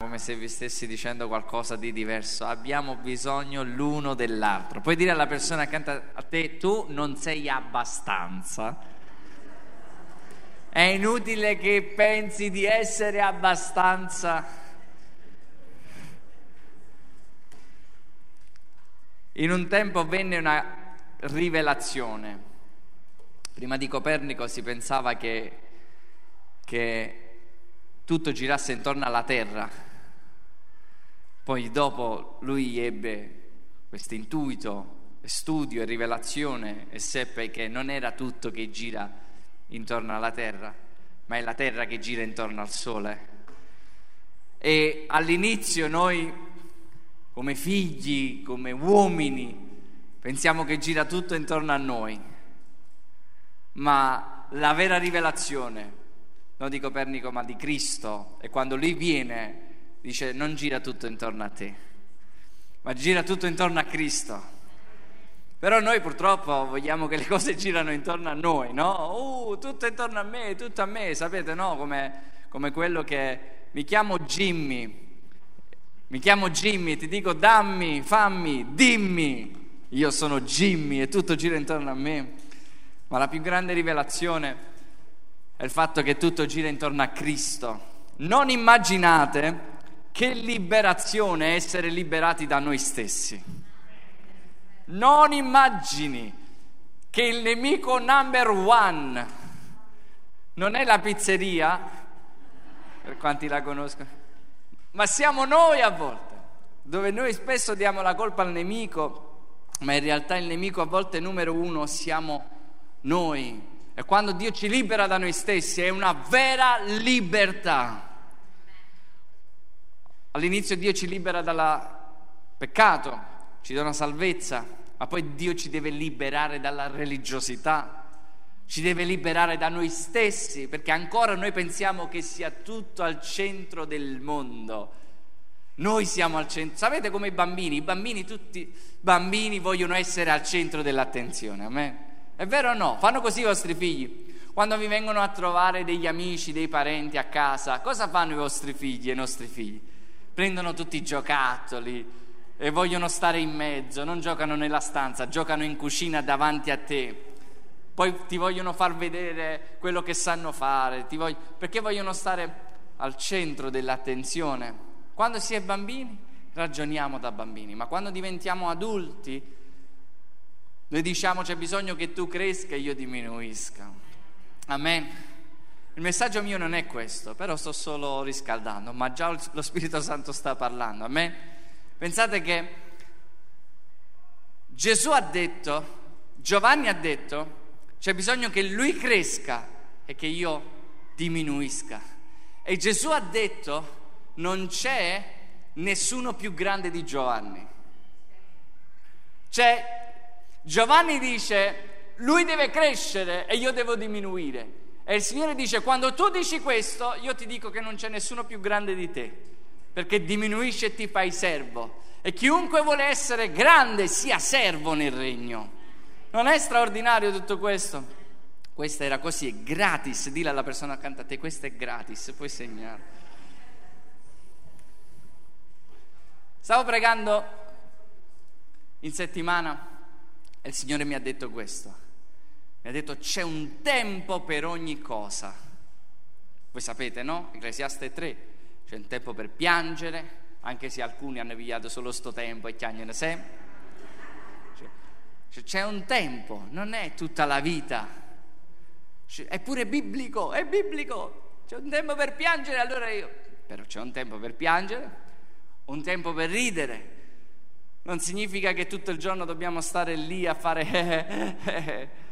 come se vi stessi dicendo qualcosa di diverso. Abbiamo bisogno l'uno dell'altro. Puoi dire alla persona accanto a te, tu non sei abbastanza. È inutile che pensi di essere abbastanza. In un tempo venne una rivelazione. Prima di Copernico si pensava che, che tutto girasse intorno alla Terra poi dopo lui ebbe questo intuito, studio e rivelazione e seppe che non era tutto che gira intorno alla terra, ma è la terra che gira intorno al sole. E all'inizio noi, come figli, come uomini, pensiamo che gira tutto intorno a noi, ma la vera rivelazione, non di Copernico ma di Cristo, è quando lui viene dice non gira tutto intorno a te, ma gira tutto intorno a Cristo. Però noi purtroppo vogliamo che le cose girano intorno a noi, no? Uh, tutto intorno a me, tutto a me, sapete, no? Come, come quello che mi chiamo Jimmy, mi chiamo Jimmy, ti dico dammi, fammi, dimmi, io sono Jimmy e tutto gira intorno a me. Ma la più grande rivelazione è il fatto che tutto gira intorno a Cristo. Non immaginate che liberazione essere liberati da noi stessi. Non immagini che il nemico number one non è la pizzeria, per quanti la conoscono, ma siamo noi a volte, dove noi spesso diamo la colpa al nemico, ma in realtà il nemico a volte numero uno siamo noi. E quando Dio ci libera da noi stessi è una vera libertà. All'inizio Dio ci libera dal peccato, ci dà una salvezza, ma poi Dio ci deve liberare dalla religiosità, ci deve liberare da noi stessi, perché ancora noi pensiamo che sia tutto al centro del mondo. Noi siamo al centro. Sapete come i bambini? I bambini, tutti bambini vogliono essere al centro dell'attenzione. A me? È vero o no? Fanno così i vostri figli. Quando vi vengono a trovare degli amici, dei parenti a casa, cosa fanno i vostri figli e i nostri figli? Prendono tutti i giocattoli e vogliono stare in mezzo, non giocano nella stanza, giocano in cucina davanti a te. Poi ti vogliono far vedere quello che sanno fare, voglio... perché vogliono stare al centro dell'attenzione. Quando si è bambini ragioniamo da bambini, ma quando diventiamo adulti noi diciamo c'è bisogno che tu cresca e io diminuisca. Amen. Il messaggio mio non è questo, però sto solo riscaldando, ma già lo Spirito Santo sta parlando a me. Pensate che Gesù ha detto, Giovanni ha detto, c'è bisogno che lui cresca e che io diminuisca. E Gesù ha detto, non c'è nessuno più grande di Giovanni. Cioè, Giovanni dice, lui deve crescere e io devo diminuire. E il Signore dice, quando tu dici questo, io ti dico che non c'è nessuno più grande di te, perché diminuisci e ti fai servo. E chiunque vuole essere grande sia servo nel regno. Non è straordinario tutto questo? Questa era così, è gratis, dile alla persona accanto a te, questo è gratis, puoi segnare. Stavo pregando in settimana e il Signore mi ha detto questo mi ha detto c'è un tempo per ogni cosa. Voi sapete, no? Ecclesiaste 3, c'è un tempo per piangere, anche se alcuni hanno pigliato solo sto tempo e chiagnano sempre. Cioè, c'è un tempo, non è tutta la vita. È pure biblico, è biblico. C'è un tempo per piangere, allora io... Però c'è un tempo per piangere, un tempo per ridere. Non significa che tutto il giorno dobbiamo stare lì a fare...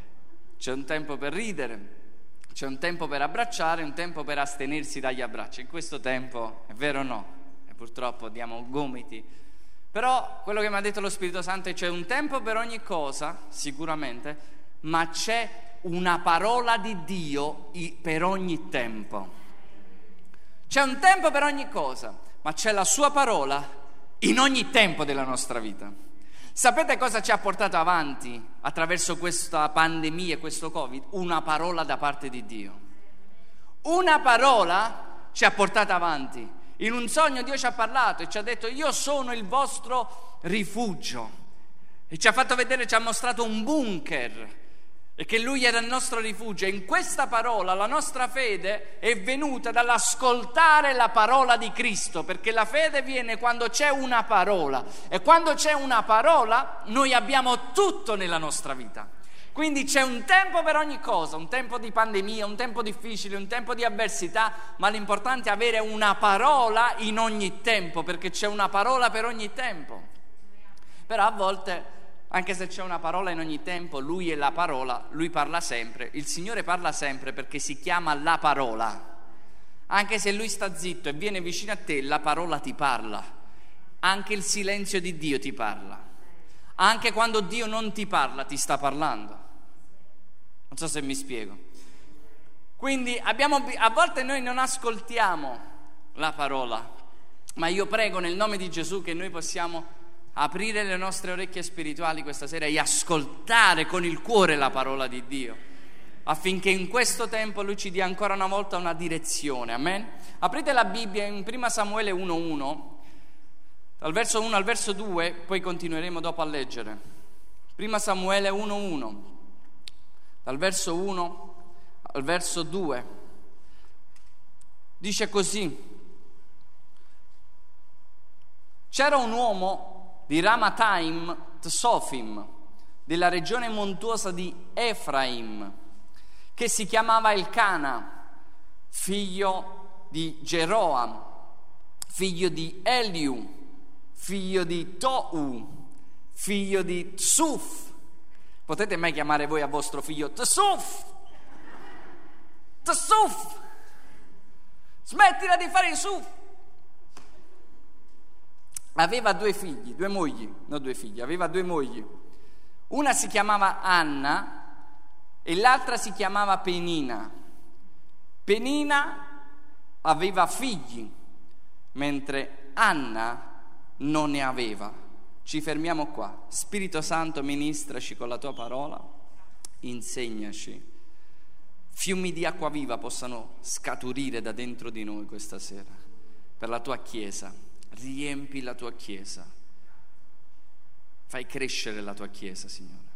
C'è un tempo per ridere, c'è un tempo per abbracciare, un tempo per astenersi dagli abbracci. In questo tempo, è vero o no? E purtroppo diamo gomiti. Però quello che mi ha detto lo Spirito Santo è c'è un tempo per ogni cosa, sicuramente, ma c'è una parola di Dio per ogni tempo. C'è un tempo per ogni cosa, ma c'è la sua parola in ogni tempo della nostra vita. Sapete cosa ci ha portato avanti attraverso questa pandemia questo Covid? Una parola da parte di Dio. Una parola ci ha portato avanti In un sogno Dio ci ha parlato e ci ha detto io sono il vostro rifugio. E ci ha fatto vedere, ci ha mostrato un bunker e che Lui era il nostro rifugio. E in questa parola la nostra fede è venuta dall'ascoltare la parola di Cristo, perché la fede viene quando c'è una parola e quando c'è una parola noi abbiamo tutto nella nostra vita. Quindi c'è un tempo per ogni cosa, un tempo di pandemia, un tempo difficile, un tempo di avversità, ma l'importante è avere una parola in ogni tempo, perché c'è una parola per ogni tempo. Però a volte anche se c'è una parola in ogni tempo, lui è la parola, lui parla sempre, il Signore parla sempre perché si chiama la parola. Anche se lui sta zitto e viene vicino a te, la parola ti parla. Anche il silenzio di Dio ti parla. Anche quando Dio non ti parla, ti sta parlando. Non so se mi spiego. Quindi abbiamo, a volte noi non ascoltiamo la parola, ma io prego nel nome di Gesù che noi possiamo aprire le nostre orecchie spirituali questa sera e ascoltare con il cuore la parola di Dio, affinché in questo tempo Lui ci dia ancora una volta una direzione. Amen? Aprite la Bibbia in 1 Samuele 1.1, dal verso 1 al verso 2, poi continueremo dopo a leggere. 1 Samuele 1.1, dal verso 1 al verso 2, dice così. C'era un uomo di Ramataim Tsofim, della regione montuosa di Efraim, che si chiamava Elcana, figlio di Geroam, figlio di Eliu, figlio di Tou, figlio di Tsuf. Potete mai chiamare voi a vostro figlio Tsuf? Tsuf! Smettila di fare il suf! Aveva due figli, due mogli, non due figli, aveva due mogli. Una si chiamava Anna e l'altra si chiamava Penina. Penina aveva figli, mentre Anna non ne aveva. Ci fermiamo qua. Spirito Santo, ministraci con la tua parola, insegnaci. Fiumi di acqua viva possano scaturire da dentro di noi questa sera, per la tua Chiesa riempi la tua Chiesa. Fai crescere la tua Chiesa, Signore,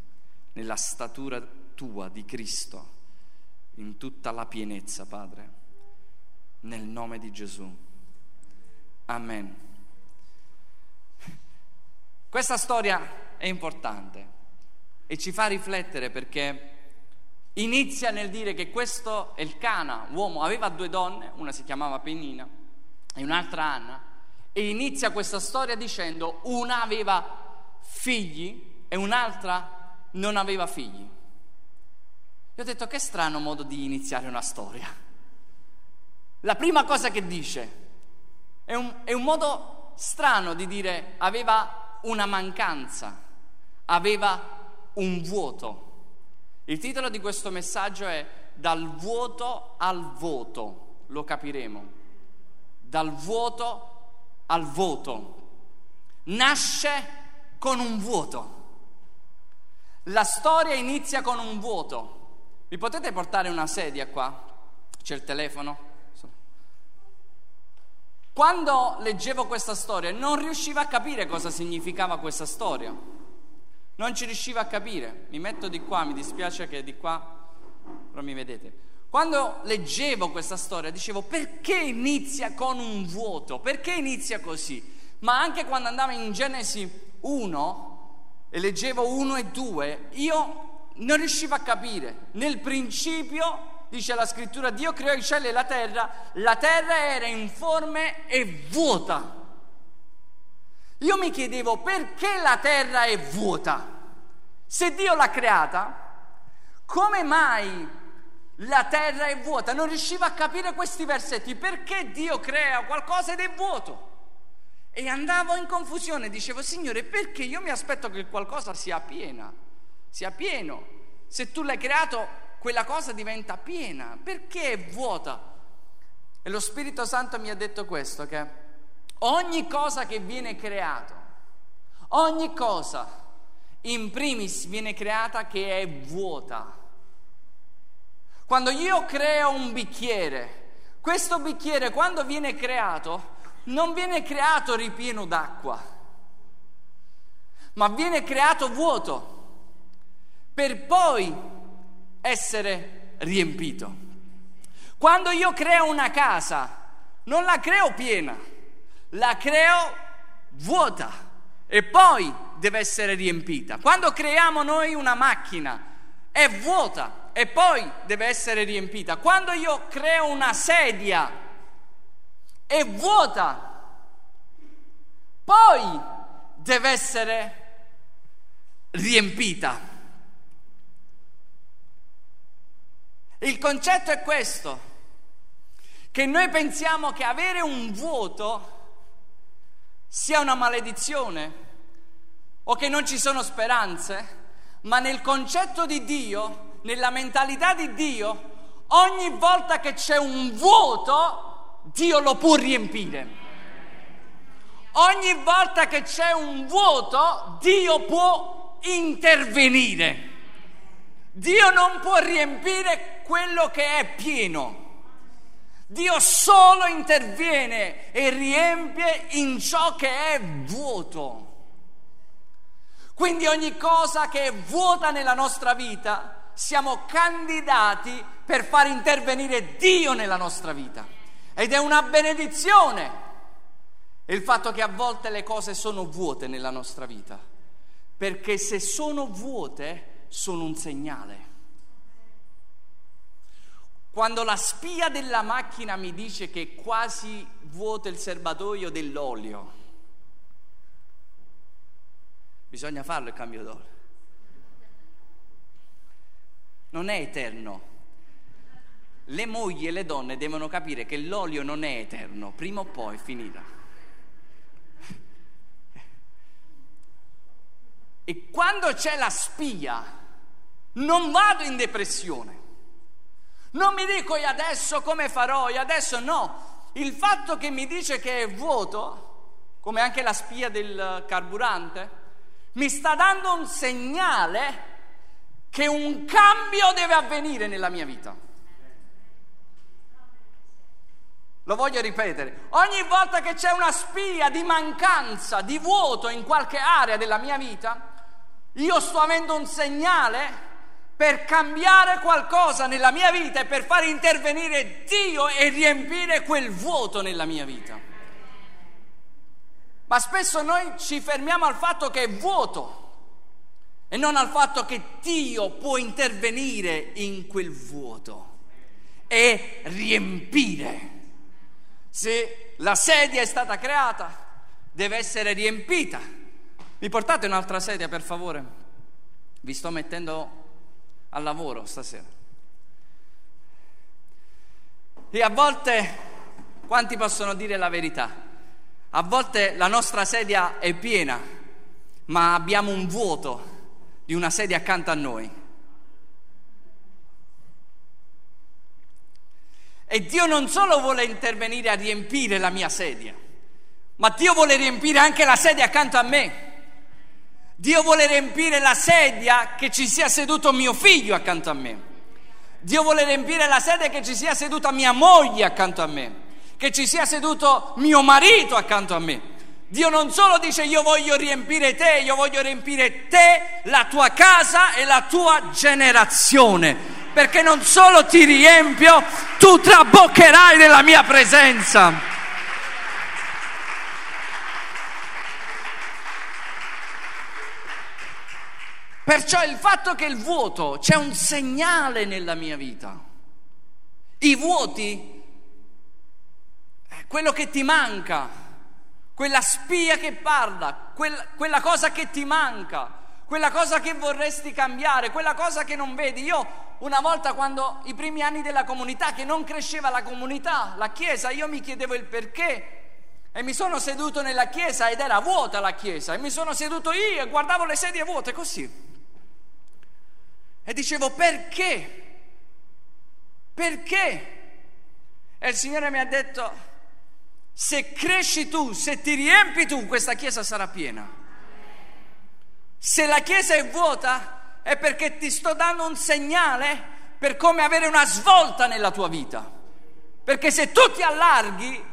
nella statura tua di Cristo, in tutta la pienezza, Padre, nel nome di Gesù. Amen. Questa storia è importante e ci fa riflettere perché inizia nel dire che questo Elcana, uomo, aveva due donne, una si chiamava Penina e un'altra Anna, e inizia questa storia dicendo una aveva figli e un'altra non aveva figli. Io ho detto che strano modo di iniziare una storia. La prima cosa che dice è un, è un modo strano di dire aveva una mancanza, aveva un vuoto. Il titolo di questo messaggio è Dal vuoto al voto, lo capiremo. Dal vuoto al voto. Nasce con un vuoto. La storia inizia con un vuoto. Vi potete portare una sedia qua? C'è il telefono? Quando leggevo questa storia non riuscivo a capire cosa significava questa storia. Non ci riuscivo a capire. Mi metto di qua, mi dispiace che di qua, però mi vedete. Quando leggevo questa storia dicevo perché inizia con un vuoto? Perché inizia così? Ma anche quando andavo in Genesi 1 e leggevo 1 e 2, io non riuscivo a capire. Nel principio, dice la scrittura, Dio creò i cieli e la terra, la terra era informe e vuota. Io mi chiedevo perché la terra è vuota? Se Dio l'ha creata, come mai la terra è vuota. Non riuscivo a capire questi versetti, perché Dio crea qualcosa ed è vuoto. E andavo in confusione, dicevo, Signore, perché io mi aspetto che qualcosa sia piena, sia pieno. Se tu l'hai creato, quella cosa diventa piena, perché è vuota? E lo Spirito Santo mi ha detto questo, che ogni cosa che viene creato, ogni cosa in primis viene creata che è vuota quando io creo un bicchiere, questo bicchiere quando viene creato non viene creato ripieno d'acqua, ma viene creato vuoto per poi essere riempito. Quando io creo una casa, non la creo piena, la creo vuota e poi deve essere riempita. Quando creiamo noi una macchina, è vuota e poi deve essere riempita. Quando io creo una sedia, è vuota, poi deve essere riempita. Il concetto è questo, che noi pensiamo che avere un vuoto sia una maledizione o che non ci sono speranze, ma nel concetto di Dio, nella mentalità di Dio, ogni volta che c'è un vuoto, Dio lo può riempire. Ogni volta che c'è un vuoto, Dio può intervenire. Dio non può riempire quello che è pieno. Dio solo interviene e riempie in ciò che è vuoto. Quindi ogni cosa che è vuota nella nostra vita, siamo candidati per far intervenire Dio nella nostra vita. Ed è una benedizione il fatto che a volte le cose sono vuote nella nostra vita, perché se sono vuote sono un segnale. Quando la spia della macchina mi dice che è quasi vuoto il serbatoio dell'olio, bisogna farlo il cambio d'olio. Non è eterno. Le mogli e le donne devono capire che l'olio non è eterno, prima o poi finirà. E quando c'è la spia, non vado in depressione. Non mi dico io adesso come farò, io adesso no. Il fatto che mi dice che è vuoto, come anche la spia del carburante, mi sta dando un segnale che un cambio deve avvenire nella mia vita. Lo voglio ripetere, ogni volta che c'è una spia di mancanza, di vuoto in qualche area della mia vita, io sto avendo un segnale per cambiare qualcosa nella mia vita e per far intervenire Dio e riempire quel vuoto nella mia vita. Ma spesso noi ci fermiamo al fatto che è vuoto e non al fatto che Dio può intervenire in quel vuoto e riempire. Se la sedia è stata creata, deve essere riempita. Mi portate un'altra sedia, per favore? Vi sto mettendo al lavoro stasera. E a volte, quanti possono dire la verità? A volte la nostra sedia è piena, ma abbiamo un vuoto di una sedia accanto a noi. E Dio non solo vuole intervenire a riempire la mia sedia, ma Dio vuole riempire anche la sedia accanto a me. Dio vuole riempire la sedia che ci sia seduto mio figlio accanto a me. Dio vuole riempire la sedia che ci sia seduta mia moglie accanto a me, che ci sia seduto mio marito accanto a me. Dio non solo dice io voglio riempire te, io voglio riempire te, la tua casa e la tua generazione, perché non solo ti riempio, tu traboccherai nella mia presenza. Perciò il fatto che il vuoto c'è un segnale nella mia vita. I vuoti, quello che ti manca, quella spia che parla, quella, quella cosa che ti manca, quella cosa che vorresti cambiare, quella cosa che non vedi. Io una volta quando i primi anni della comunità, che non cresceva la comunità, la chiesa, io mi chiedevo il perché e mi sono seduto nella chiesa ed era vuota la chiesa e mi sono seduto io e guardavo le sedie vuote così. E dicevo perché? Perché? E il Signore mi ha detto, se cresci tu, se ti riempi tu, questa chiesa sarà piena. Se la chiesa è vuota è perché ti sto dando un segnale per come avere una svolta nella tua vita. Perché se tu ti allarghi,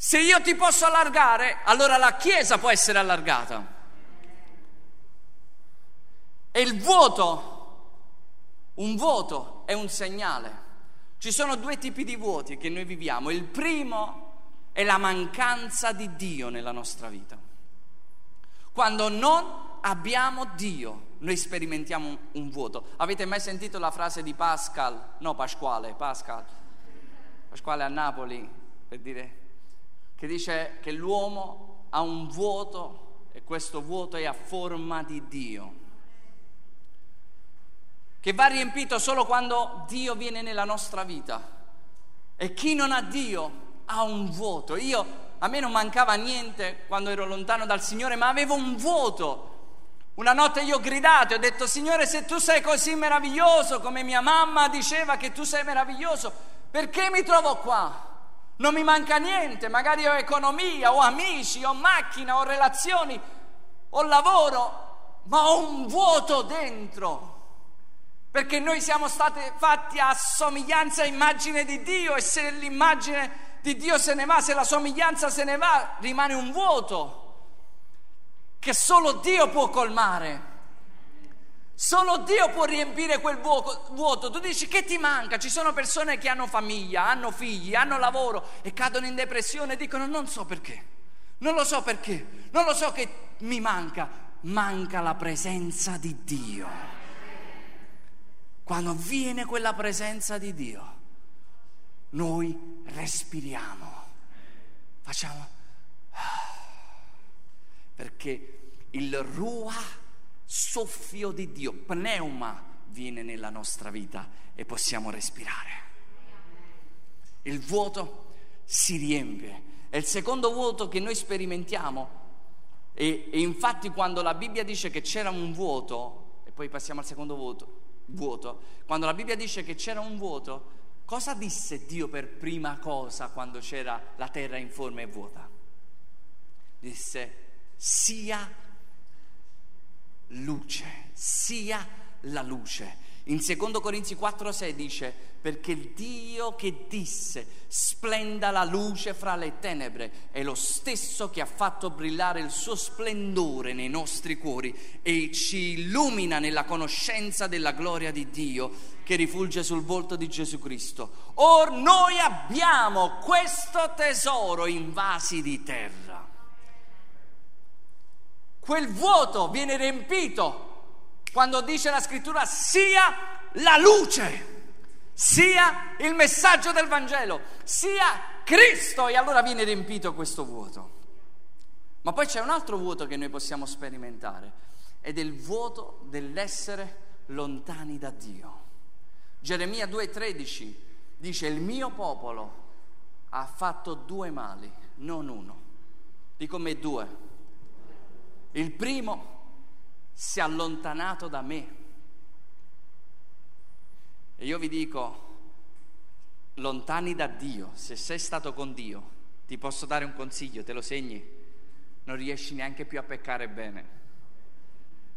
Se io ti posso allargare, allora la Chiesa può essere allargata. E il vuoto, un vuoto è un segnale. Ci sono due tipi di vuoti che noi viviamo. Il primo è la mancanza di Dio nella nostra vita. Quando non abbiamo Dio, noi sperimentiamo un, vuoto. Avete mai sentito la frase di Pascal? No, Pasquale, Pascal. Pasquale a Napoli, per dire, che dice che l'uomo ha un vuoto e questo vuoto è a forma di Dio che va riempito solo quando Dio viene nella nostra vita. E chi non ha Dio ha un vuoto. Io, a me non mancava niente quando ero lontano dal Signore, ma avevo un vuoto. Una notte io ho gridato e ho detto, Signore, se tu sei così meraviglioso, come mia mamma diceva che tu sei meraviglioso, perché mi trovo qua? Non mi manca niente, magari ho economia, ho amici, ho macchina, ho relazioni, ho lavoro, ma ho un vuoto dentro perché noi siamo stati fatti a somiglianza e immagine di Dio e se l'immagine di Dio se ne va, se la somiglianza se ne va, rimane un vuoto che solo Dio può colmare. Solo Dio può riempire quel vuoto. Tu dici che ti manca? Ci sono persone che hanno famiglia, hanno figli, hanno lavoro e cadono in depressione e dicono non so perché. Non lo so perché. Non lo so che mi manca. Manca la presenza di Dio. Quando viene quella presenza di Dio, noi respiriamo, facciamo perché il ruah, soffio di Dio, pneuma, viene nella nostra vita e possiamo respirare. Il vuoto si riempie. È il secondo vuoto che noi sperimentiamo e, e infatti quando la Bibbia dice che c'era un vuoto, e poi passiamo al secondo vuoto, vuoto. Quando la Bibbia dice che c'era un vuoto, cosa disse Dio per prima cosa quando c'era la terra informe e vuota? Disse sia luce, sia la luce. In 2 Corinzi 4:6 dice, perché il Dio che disse splenda la luce fra le tenebre è lo stesso che ha fatto brillare il suo splendore nei nostri cuori e ci illumina nella conoscenza della gloria di Dio che rifulge sul volto di Gesù Cristo. Or noi abbiamo questo tesoro in vasi di terra. Quel vuoto viene riempito quando dice la scrittura sia la luce, sia il messaggio del Vangelo, sia Cristo e allora viene riempito questo vuoto. Ma poi c'è un altro vuoto che noi possiamo sperimentare ed è il vuoto dell'essere lontani da Dio. Geremia 2:13 dice il mio popolo ha fatto due mali, non uno. Dico me due. Il primo si è allontanato da me. E io vi dico, lontani da Dio, se sei stato con Dio, ti posso dare un consiglio, te lo segni, non riesci neanche più a peccare bene.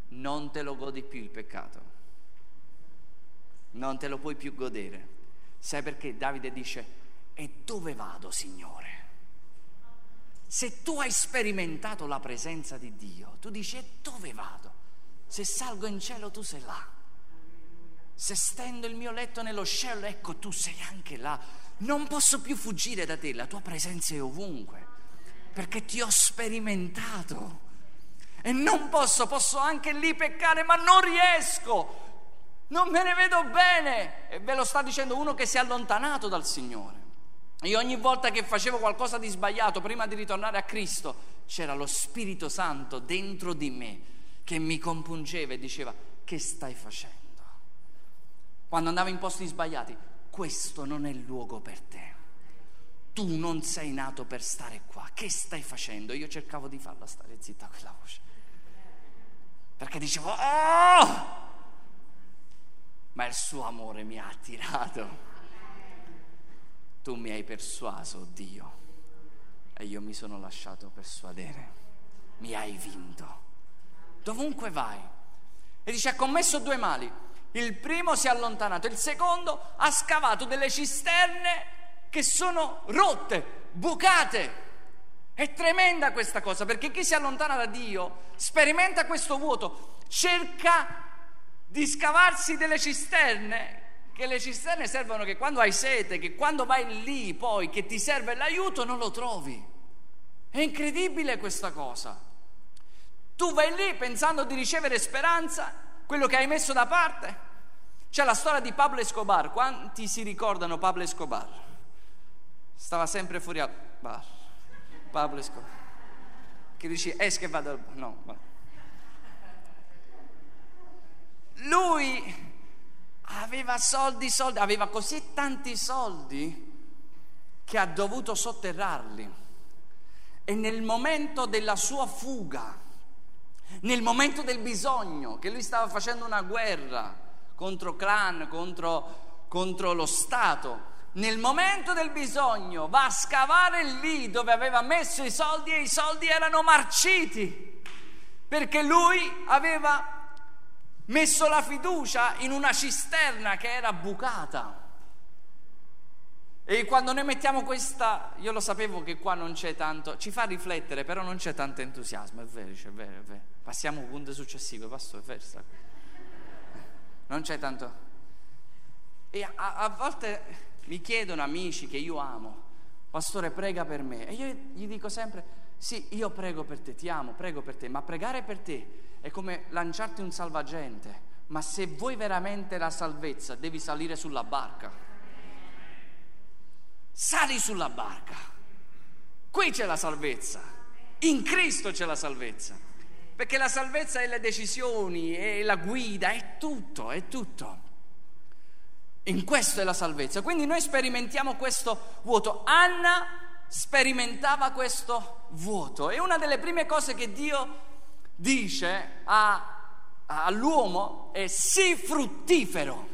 Non te lo godi più il peccato. Non te lo puoi più godere. Sai perché Davide dice, e dove vado, Signore? Se tu hai sperimentato la presenza di Dio, tu dici, e dove vado? Se salgo in cielo tu sei là. Se stendo il mio letto nello cielo, ecco tu sei anche là. Non posso più fuggire da te, la tua presenza è ovunque, perché ti ho sperimentato. E non posso, posso anche lì peccare, ma non riesco. Non me ne vedo bene. E ve lo sta dicendo uno che si è allontanato dal Signore. Io ogni volta che facevo qualcosa di sbagliato, prima di ritornare a Cristo, c'era lo Spirito Santo dentro di me che mi compungeva e diceva che stai facendo? Quando andavo in posti sbagliati, questo non è il luogo per te. Tu non sei nato per stare qua, che stai facendo? Io cercavo di farla stare zitta quella voce. Perché dicevo, oh! Ma il suo amore mi ha attirato. Tu mi hai persuaso, Dio, e io mi sono lasciato persuadere. Mi hai vinto dovunque vai. E dice ha commesso due mali. Il primo si è allontanato, il secondo ha scavato delle cisterne che sono rotte, bucate. È tremenda questa cosa perché chi si allontana da Dio sperimenta questo vuoto, cerca di scavarsi delle cisterne, che le cisterne servono che quando hai sete, che quando vai lì poi che ti serve l'aiuto non lo trovi. È incredibile questa cosa. Tu vai lì pensando di ricevere speranza, quello che hai messo da parte. C'è la storia di Pablo Escobar. Quanti si ricordano Pablo Escobar? Stava sempre fuori al bar. Pablo Escobar. Che dici, esca che vado al bar. No, va. Lui aveva soldi, soldi, aveva così tanti soldi che ha dovuto sotterrarli. E nel momento della sua fuga, nel momento del bisogno, che lui stava facendo una guerra contro clan, contro, contro lo Stato, nel momento del bisogno va a scavare lì dove aveva messo i soldi e i soldi erano marciti, perché lui aveva messo la fiducia in una cisterna che era bucata. E quando noi mettiamo questa, io lo sapevo che qua non c'è tanto, ci fa riflettere, però non c'è tanto entusiasmo, è vero, è vero, è vero. Passiamo a un punto successivo, pastore, è vero. Non c'è tanto. E a, a volte mi chiedono amici che io amo, pastore prega per me, e io gli dico sempre, sì, io prego per te, ti amo, prego per te, ma pregare per te è come lanciarti un salvagente, ma se vuoi veramente la salvezza devi salire sulla barca. Sali sulla barca. Qui c'è la salvezza. In Cristo c'è la salvezza. Perché la salvezza è le decisioni, è la guida, è tutto, è tutto. In questo è la salvezza. Quindi noi sperimentiamo questo vuoto. Anna sperimentava questo vuoto. E una delle prime cose che Dio dice a, all'uomo è sii fruttifero,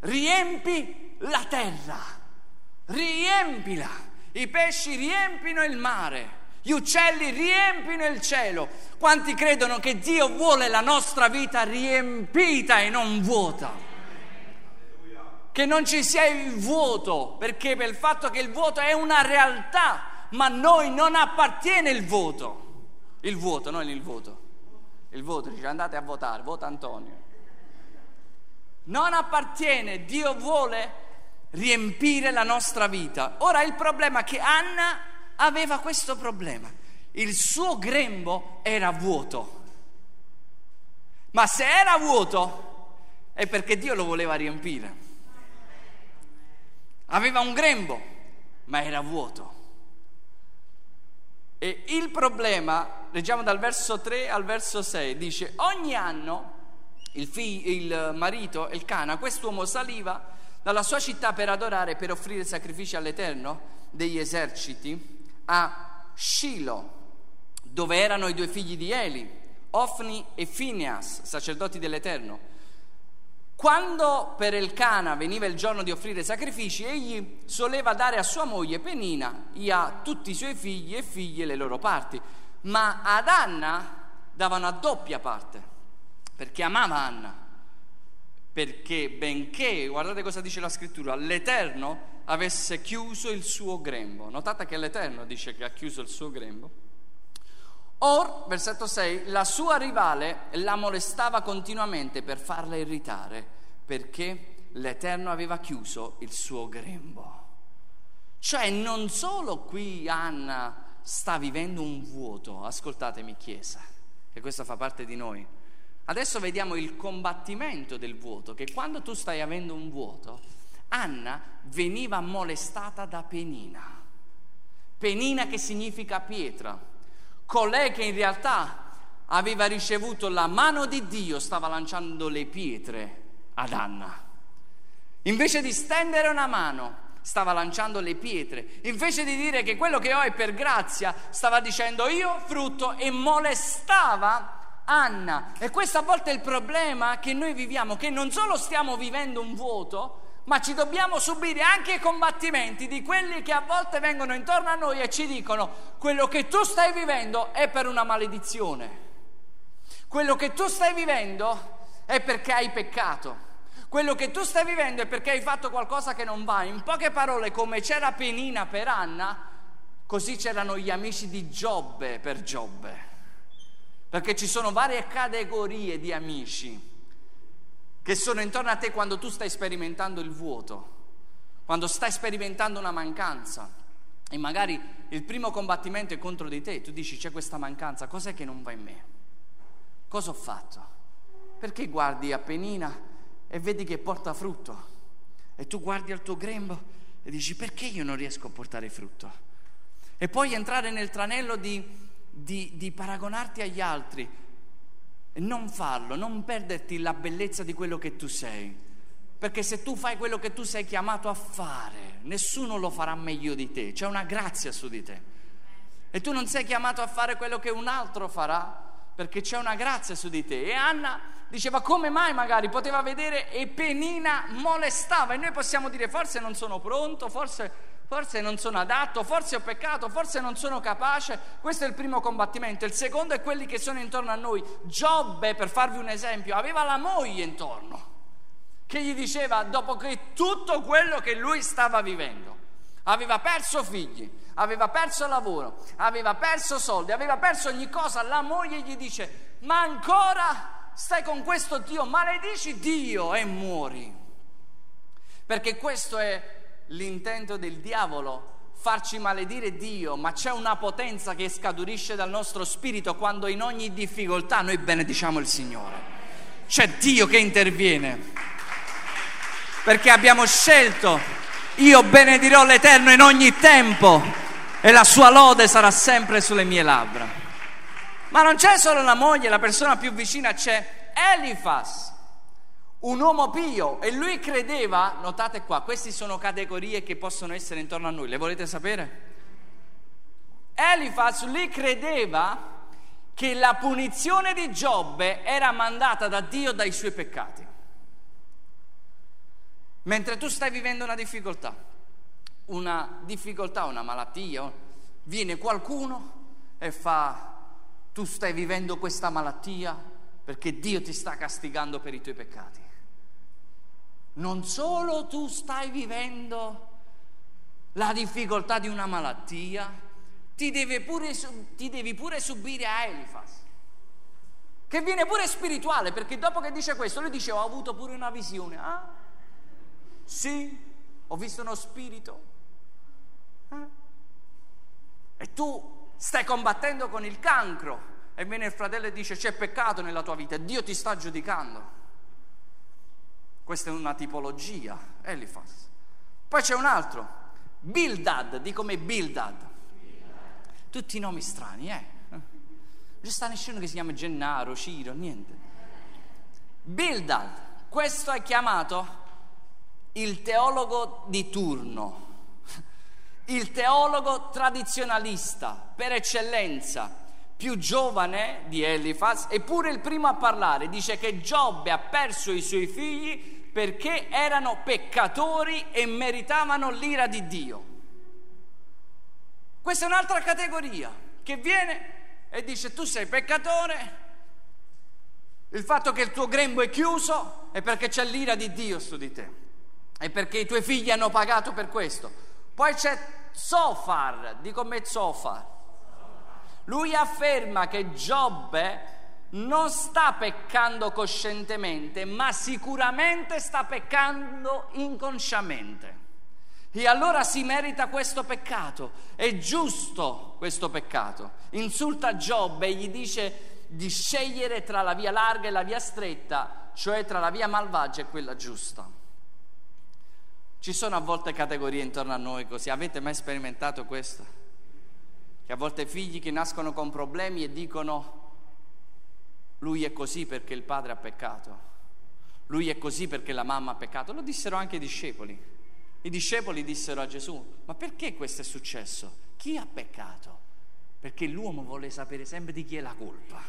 riempi la terra, riempila, i pesci riempino il mare. Gli uccelli riempino il cielo. Quanti credono che Dio vuole la nostra vita riempita e non vuota? Che non ci sia il vuoto, perché per il fatto che il vuoto è una realtà, ma a noi non appartiene il vuoto. Il voto, non il voto. Il voto dice andate a votare, vota Antonio. Non appartiene, Dio vuole riempire la nostra vita. Ora il problema è che Anna aveva questo problema. Il suo grembo era vuoto. Ma se era vuoto è perché Dio lo voleva riempire. Aveva un grembo, ma era vuoto. E il problema, leggiamo dal verso 3 al verso 6, dice ogni anno il, figlio, il marito, il Cana, quest'uomo saliva dalla sua città per adorare, per offrire sacrifici all'Eterno degli eserciti a Shiloh, dove erano i due figli di Eli, Ofni e Phineas, sacerdoti dell'Eterno. Quando per Elcana veniva il giorno di offrire sacrifici, egli soleva dare a sua moglie Penina e a tutti i suoi figli e figlie le loro parti, ma ad Anna davano a doppia parte, perché amava Anna, perché benché, guardate cosa dice la scrittura, l'Eterno avesse chiuso il suo grembo. Notate che l'Eterno dice che ha chiuso il suo grembo. Or, versetto 6, la sua rivale la molestava continuamente per farla irritare, perché l'Eterno aveva chiuso il suo grembo. Cioè non solo qui Anna sta vivendo un vuoto, ascoltatemi Chiesa, che questo fa parte di noi. Adesso vediamo il combattimento del vuoto, che quando tu stai avendo un vuoto, Anna veniva molestata da Penina. Penina che significa pietra colei che in realtà aveva ricevuto la mano di Dio stava lanciando le pietre ad Anna. Invece di stendere una mano, stava lanciando le pietre. Invece di dire che quello che ho è per grazia, stava dicendo io frutto e molestava Anna. E questo a volte è il problema che noi viviamo, che non solo stiamo vivendo un vuoto, ma ci dobbiamo subire anche i combattimenti di quelli che a volte vengono intorno a noi e ci dicono quello che tu stai vivendo è per una maledizione, quello che tu stai vivendo è perché hai peccato, quello che tu stai vivendo è perché hai fatto qualcosa che non va. In poche parole, come c'era Penina per Anna, Così c'erano gli amici di Giobbe per Giobbe, perché ci sono varie categorie di amici che sono intorno a te quando tu stai sperimentando il vuoto, quando stai sperimentando una mancanza e magari il primo combattimento è contro di te, tu dici c'è questa mancanza, cos'è che non va in me? Cosa ho fatto? Perché guardi a Penina e vedi che porta frutto e tu guardi al tuo grembo e dici perché io non riesco a portare frutto? E poi entrare nel tranello di, di, di paragonarti agli altri, non farlo, non perderti la bellezza di quello che tu sei. Perché se tu fai quello che tu sei chiamato a fare, nessuno lo farà meglio di te, c'è una grazia su di te. E tu non sei chiamato a fare quello che un altro farà, perché c'è una grazia su di te. E Anna diceva come mai magari poteva vedere e Penina molestava e noi possiamo dire forse non sono pronto, forse forse non sono adatto, forse ho peccato, forse non sono capace. Questo è il primo combattimento. Il secondo è quelli che sono intorno a noi. Giobbe, per farvi un esempio, aveva la moglie intorno, che gli diceva, dopo che tutto quello che lui stava vivendo, aveva perso figli, aveva perso lavoro, aveva perso soldi, aveva perso ogni cosa, la moglie gli dice, ma ancora stai con questo Dio, maledici Dio e muori. Perché questo è l'intento del diavolo farci maledire Dio, ma c'è una potenza che scaturisce dal nostro spirito quando in ogni difficoltà noi benediciamo il Signore. C'è Dio che interviene. Perché abbiamo scelto, io benedirò l'Eterno in ogni tempo e la sua lode sarà sempre sulle mie labbra. Ma non c'è solo la moglie, la persona più vicina c'è Elifas un uomo pio e lui credeva, notate qua, queste sono categorie che possono essere intorno a noi, le volete sapere? Elifaz lui credeva che la punizione di Giobbe era mandata da Dio dai suoi peccati. Mentre tu stai vivendo una difficoltà, una difficoltà, una malattia, viene qualcuno e fa, tu stai vivendo questa malattia perché Dio ti sta castigando per i tuoi peccati non solo tu stai vivendo la difficoltà di una malattia, ti, pure, ti devi pure subire a Elifas, che viene pure spirituale, perché dopo che dice questo, lui dice ho avuto pure una visione. Ah, sì, ho visto uno spirito. Ah. E tu stai combattendo con il cancro e viene il fratello e dice c'è peccato nella tua vita, Dio ti sta giudicando. Questa è una tipologia, Elifas. Poi c'è un altro, Bildad, di come Bildad. Tutti nomi strani, eh? Non c'è nessuno che si chiama Gennaro, Ciro, niente. Bildad, questo è chiamato il teologo di turno, il teologo tradizionalista per eccellenza, più giovane di Elifaz, eppure il primo a parlare, dice che Giobbe ha perso i suoi figli perché erano peccatori e meritavano l'ira di Dio. Questa è un'altra categoria che viene e dice tu sei peccatore, il fatto che il tuo grembo è chiuso è perché c'è l'ira di Dio su di te e perché i tuoi figli hanno pagato per questo. Poi c'è Zofar, dico me Zofar, lui afferma che Giobbe non sta peccando coscientemente, ma sicuramente sta peccando inconsciamente. E allora si merita questo peccato, è giusto questo peccato. Insulta Giobbe e gli dice di scegliere tra la via larga e la via stretta, cioè tra la via malvagia e quella giusta. Ci sono a volte categorie intorno a noi così, avete mai sperimentato questo? che a volte figli che nascono con problemi e dicono lui è così perché il padre ha peccato, lui è così perché la mamma ha peccato, lo dissero anche i discepoli. I discepoli dissero a Gesù, ma perché questo è successo? Chi ha peccato? Perché l'uomo vuole sapere sempre di chi è la colpa.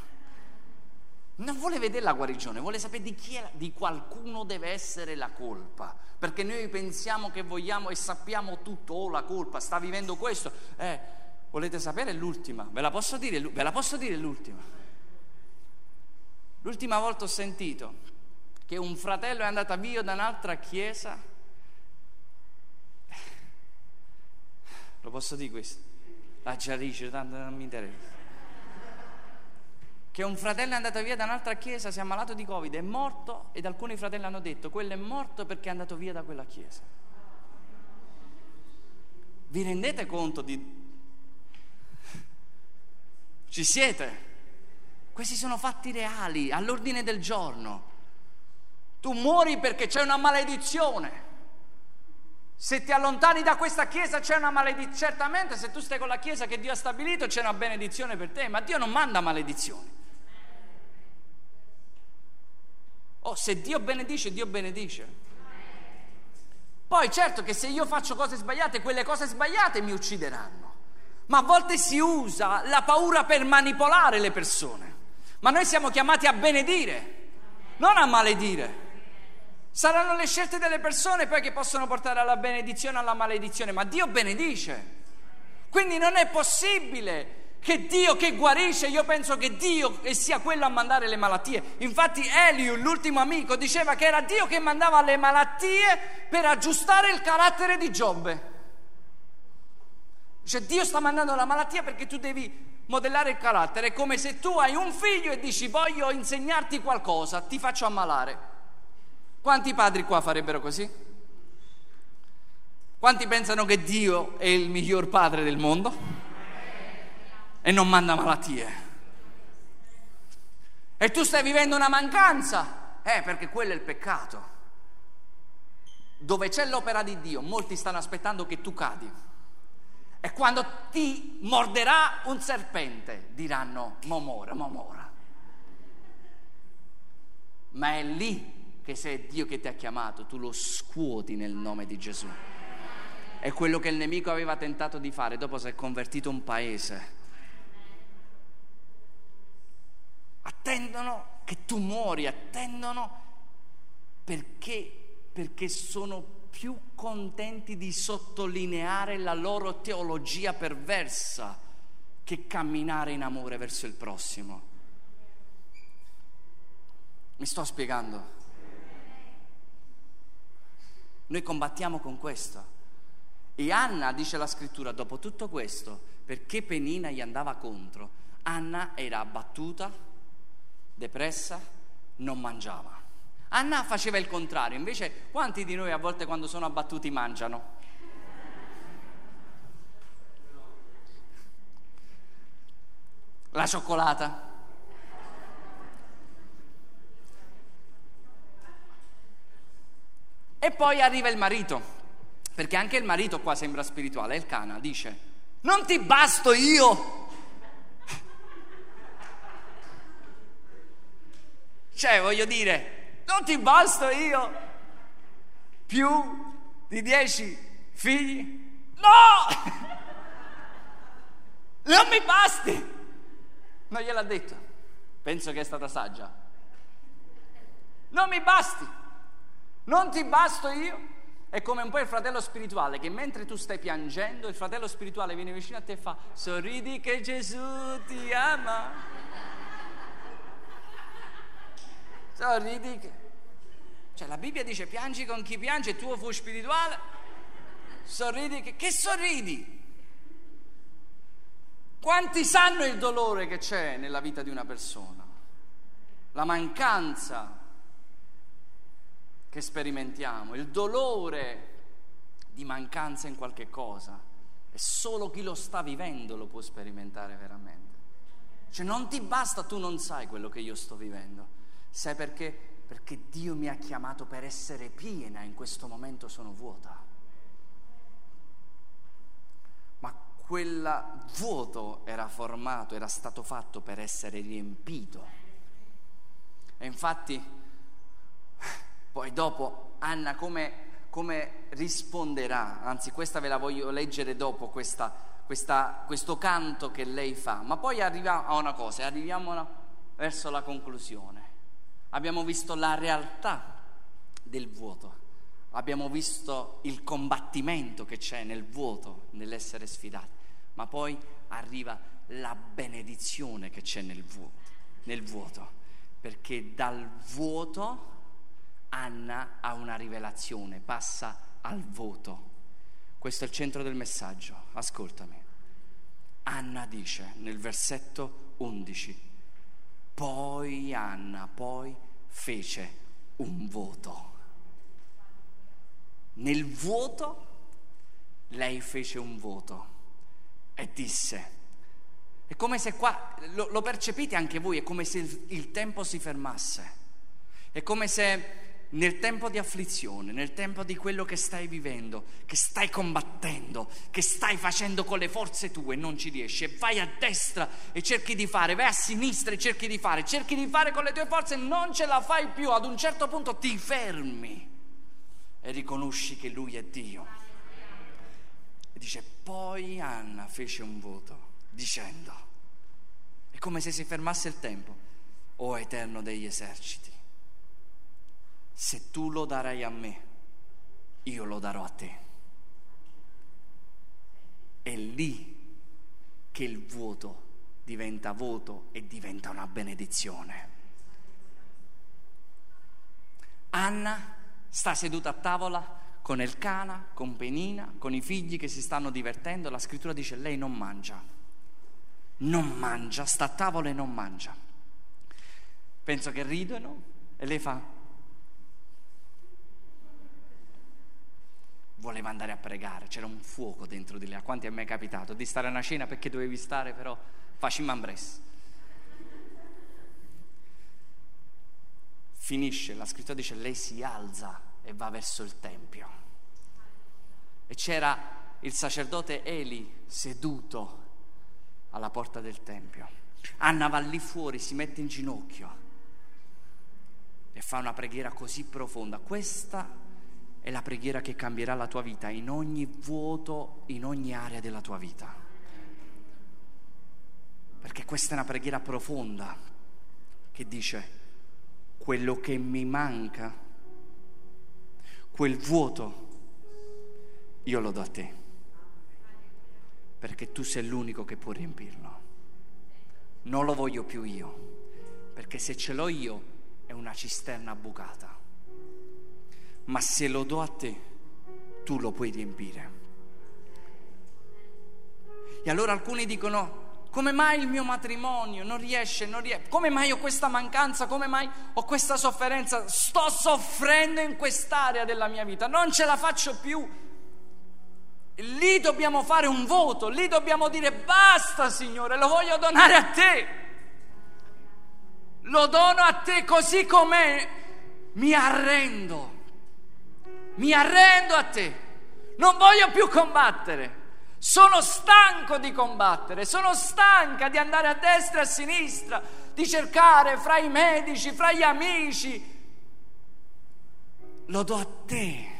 Non vuole vedere la guarigione, vuole sapere di chi è, di qualcuno deve essere la colpa. Perché noi pensiamo che vogliamo e sappiamo tutto, oh la colpa, sta vivendo questo. Eh, Volete sapere l'ultima? Ve la posso dire, ve la posso dire l'ultima? L'ultima volta ho sentito che un fratello è andato via da un'altra chiesa. Lo posso dire questo? La Giarice, tanto non mi interessa. Che un fratello è andato via da un'altra chiesa, si è ammalato di Covid, è morto ed alcuni fratelli hanno detto, quello è morto perché è andato via da quella chiesa. Vi rendete conto di... Ci siete? Questi sono fatti reali, all'ordine del giorno. Tu muori perché c'è una maledizione. Se ti allontani da questa chiesa c'è una maledizione. Certamente se tu stai con la chiesa che Dio ha stabilito c'è una benedizione per te, ma Dio non manda maledizioni. Oh, se Dio benedice, Dio benedice. Poi certo che se io faccio cose sbagliate, quelle cose sbagliate mi uccideranno. Ma a volte si usa la paura per manipolare le persone. Ma noi siamo chiamati a benedire, non a maledire. Saranno le scelte delle persone poi che possono portare alla benedizione alla maledizione, ma Dio benedice. Quindi non è possibile che Dio che guarisce, io penso che Dio sia quello a mandare le malattie. Infatti Eliu, l'ultimo amico, diceva che era Dio che mandava le malattie per aggiustare il carattere di Giobbe. Cioè Dio sta mandando la malattia perché tu devi modellare il carattere. È come se tu hai un figlio e dici voglio insegnarti qualcosa, ti faccio ammalare. Quanti padri qua farebbero così? Quanti pensano che Dio è il miglior padre del mondo? E non manda malattie. E tu stai vivendo una mancanza? Eh, perché quello è il peccato. Dove c'è l'opera di Dio, molti stanno aspettando che tu cadi. E quando ti morderà un serpente, diranno momora, momora. Ma è lì che se è Dio che ti ha chiamato, tu lo scuoti nel nome di Gesù. È quello che il nemico aveva tentato di fare, dopo si è convertito un paese. Attendono che tu muori, attendono perché, perché sono più contenti di sottolineare la loro teologia perversa che camminare in amore verso il prossimo. Mi sto spiegando? Noi combattiamo con questo. E Anna, dice la scrittura, dopo tutto questo, perché Penina gli andava contro, Anna era abbattuta, depressa, non mangiava. Anna faceva il contrario, invece quanti di noi a volte quando sono abbattuti mangiano? La cioccolata. E poi arriva il marito, perché anche il marito qua sembra spirituale, il cana dice, non ti basto io. Cioè, voglio dire, non ti basta io? Più di dieci figli? No! Non mi basti! Non gliel'ha detto. Penso che è stata saggia. Non mi basti. Non ti basto io. È come un po' il fratello spirituale che mentre tu stai piangendo, il fratello spirituale viene vicino a te e fa sorridi che Gesù ti ama. Sorridi. Cioè la Bibbia dice piangi con chi piange, tuo fu spirituale, sorridi che... Che sorridi? Quanti sanno il dolore che c'è nella vita di una persona? La mancanza che sperimentiamo, il dolore di mancanza in qualche cosa. E solo chi lo sta vivendo lo può sperimentare veramente. Cioè non ti basta, tu non sai quello che io sto vivendo. Sai perché? Perché Dio mi ha chiamato per essere piena, in questo momento sono vuota. Ma quel vuoto era formato, era stato fatto per essere riempito. E infatti, poi dopo, Anna come, come risponderà? Anzi, questa ve la voglio leggere dopo, questa, questa, questo canto che lei fa. Ma poi arriviamo a una cosa, arriviamo verso la conclusione abbiamo visto la realtà del vuoto, abbiamo visto il combattimento che c'è nel vuoto, nell'essere sfidati, ma poi arriva la benedizione che c'è nel vuoto, nel vuoto perché dal vuoto Anna ha una rivelazione, passa al voto. Questo è il centro del messaggio, ascoltami. Anna dice nel versetto 11, poi Anna poi fece un voto. Nel vuoto lei fece un voto e disse, è come se qua, lo, lo percepite anche voi, è come se il, il tempo si fermasse, è come se nel tempo di afflizione, nel tempo di quello che stai vivendo, che stai combattendo, che stai facendo con le forze tue e non ci riesci, e vai a destra e cerchi di fare, vai a sinistra e cerchi di fare, cerchi di fare con le tue forze e non ce la fai più, ad un certo punto ti fermi e riconosci che Lui è Dio. E dice, poi Anna fece un voto dicendo, è come se si fermasse il tempo, o Eterno degli eserciti se tu lo darai a me, io lo darò a te. È lì che il vuoto diventa voto e diventa una benedizione. Anna sta seduta a tavola con Elcana, con Penina, con i figli che si stanno divertendo. La scrittura dice lei non mangia, non mangia, sta a tavola e non mangia. Penso che ridono e lei fa, voleva andare a pregare, c'era un fuoco dentro di lei. A quanti è mai capitato di stare a una cena perché dovevi stare, però facciamo ambres. Finisce, la scrittura dice lei si alza e va verso il tempio. E c'era il sacerdote Eli seduto alla porta del tempio. Anna va lì fuori, si mette in ginocchio e fa una preghiera così profonda. Questa è la preghiera che cambierà la tua vita in ogni vuoto, in ogni area della tua vita. Perché questa è una preghiera profonda che dice quello che mi manca, quel vuoto, io lo do a te. Perché tu sei l'unico che può riempirlo. Non lo voglio più io, perché se ce l'ho io è una cisterna bucata ma se lo do a te, tu lo puoi riempire. E allora alcuni dicono, come mai il mio matrimonio non riesce, non riesce, come mai ho questa mancanza, come mai ho questa sofferenza, sto soffrendo in quest'area della mia vita, non ce la faccio più. Lì dobbiamo fare un voto, lì dobbiamo dire basta Signore, lo voglio donare a te. Lo dono a te così com'è, mi arrendo mi arrendo a te, non voglio più combattere. Sono stanco di combattere, sono stanca di andare a destra e a sinistra, di cercare fra i medici, fra gli amici. Lo do a te.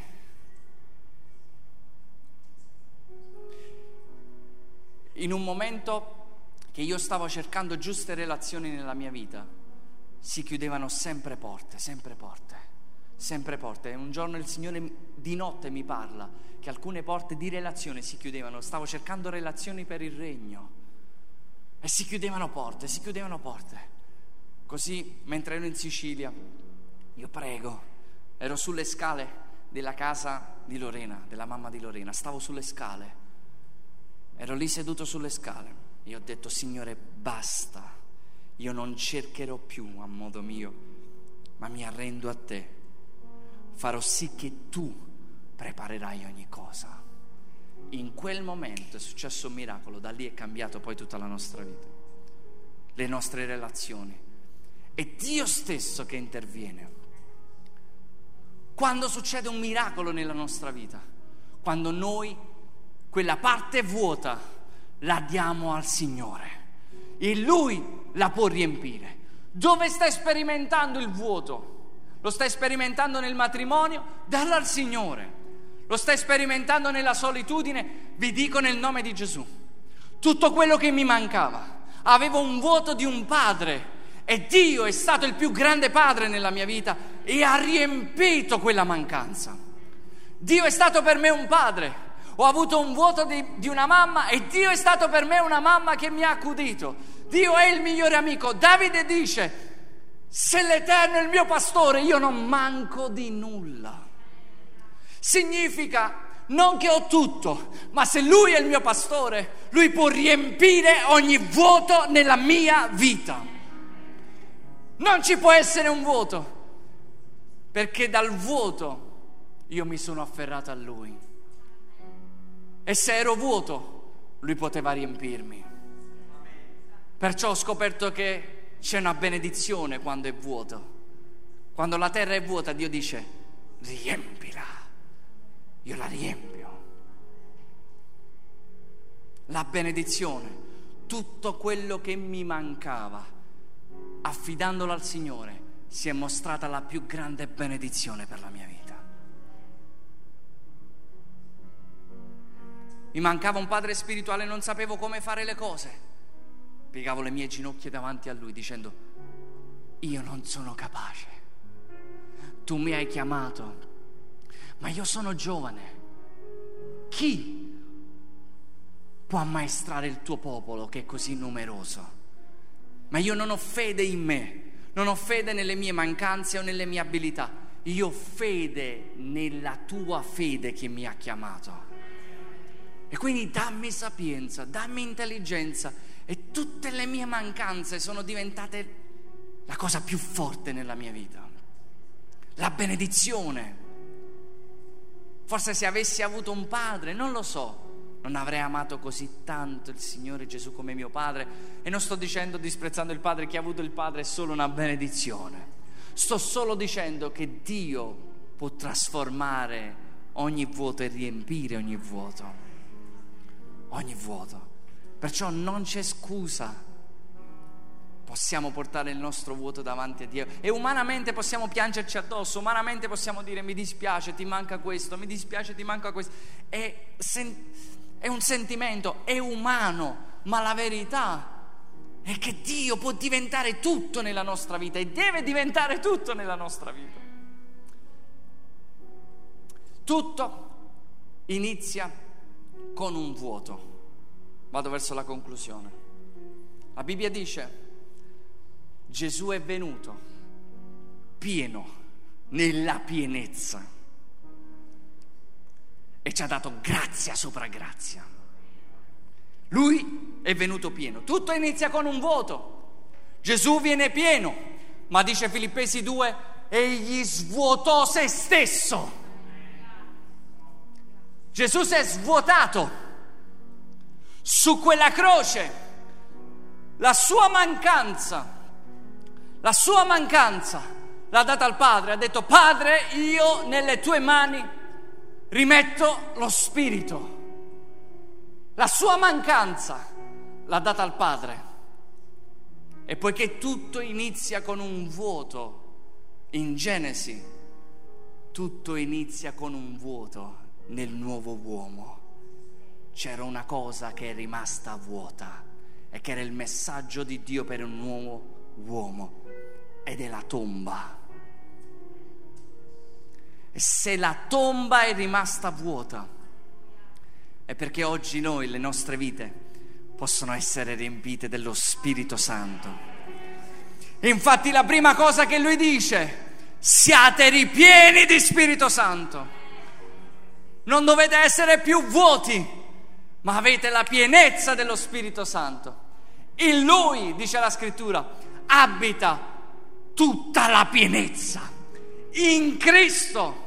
In un momento che io stavo cercando giuste relazioni nella mia vita, si chiudevano sempre porte, sempre porte sempre porte. Un giorno il Signore di notte mi parla che alcune porte di relazione si chiudevano, stavo cercando relazioni per il regno e si chiudevano porte, si chiudevano porte. Così mentre ero in Sicilia, io prego, ero sulle scale della casa di Lorena, della mamma di Lorena, stavo sulle scale, ero lì seduto sulle scale e ho detto Signore basta, io non cercherò più a modo mio, ma mi arrendo a te farò sì che tu preparerai ogni cosa. In quel momento è successo un miracolo, da lì è cambiato poi tutta la nostra vita, le nostre relazioni. È Dio stesso che interviene. Quando succede un miracolo nella nostra vita, quando noi quella parte vuota la diamo al Signore e Lui la può riempire. Dove stai sperimentando il vuoto? Lo stai sperimentando nel matrimonio? Dallo al Signore. Lo stai sperimentando nella solitudine? Vi dico nel nome di Gesù. Tutto quello che mi mancava. Avevo un vuoto di un padre e Dio è stato il più grande padre nella mia vita e ha riempito quella mancanza. Dio è stato per me un padre. Ho avuto un vuoto di, di, una mamma e Dio è stato per me una mamma che mi ha accudito. Dio è il migliore amico. Davide dice, se l'Eterno è il mio pastore, io non manco di nulla. Significa non che ho tutto, ma se Lui è il mio pastore, Lui può riempire ogni vuoto nella mia vita. Non ci può essere un vuoto, perché dal vuoto io mi sono afferrato a Lui. E se ero vuoto, Lui poteva riempirmi. Perciò ho scoperto che c'è una benedizione quando è vuoto. Quando la terra è vuota, Dio dice, riempila. Io la riempio. La benedizione, tutto quello che mi mancava, affidandolo al Signore, si è mostrata la più grande benedizione per la mia vita. Mi mancava un padre spirituale, non sapevo come fare le cose. Piegavo le mie ginocchia davanti a lui dicendo, io non sono capace. Tu mi hai chiamato, ma io sono giovane. Chi può ammaestrare il tuo popolo che è così numeroso? Ma io non ho fede in me, non ho fede nelle mie mancanze o nelle mie abilità. Io ho fede nella tua fede che mi ha chiamato. E quindi dammi sapienza, dammi intelligenza e tutte le mie mancanze sono diventate la cosa più forte nella mia vita. La benedizione. Forse se avessi avuto un padre, non lo so, non avrei amato così tanto il Signore Gesù come mio padre. E non sto dicendo disprezzando il padre, chi ha avuto il padre è solo una benedizione. Sto solo dicendo che Dio può trasformare ogni vuoto e riempire ogni vuoto ogni vuoto. Perciò non c'è scusa. Possiamo portare il nostro vuoto davanti a Dio e umanamente possiamo piangerci addosso, umanamente possiamo dire mi dispiace, ti manca questo, mi dispiace, ti manca questo. È, sen- è un sentimento, è umano, ma la verità è che Dio può diventare tutto nella nostra vita e deve diventare tutto nella nostra vita. Tutto inizia con un vuoto. Vado verso la conclusione. La Bibbia dice, Gesù è venuto pieno, nella pienezza, e ci ha dato grazia sopra grazia. Lui è venuto pieno. Tutto inizia con un vuoto. Gesù viene pieno, ma dice Filippesi 2, egli svuotò se stesso Gesù si è svuotato su quella croce, la sua mancanza, la sua mancanza l'ha data al Padre, ha detto Padre io nelle tue mani rimetto lo Spirito. La sua mancanza l'ha data al Padre. E poiché tutto inizia con un vuoto, in Genesi, tutto inizia con un vuoto nel nuovo uomo c'era una cosa che è rimasta vuota e che era il messaggio di Dio per un nuovo uomo ed è la tomba. E se la tomba è rimasta vuota è perché oggi noi, le nostre vite, possono essere riempite dello Spirito Santo. Infatti la prima cosa che lui dice, siate ripieni di Spirito Santo. Non dovete essere più vuoti, ma avete la pienezza dello Spirito Santo. In Lui, dice la scrittura, abita tutta la pienezza. In Cristo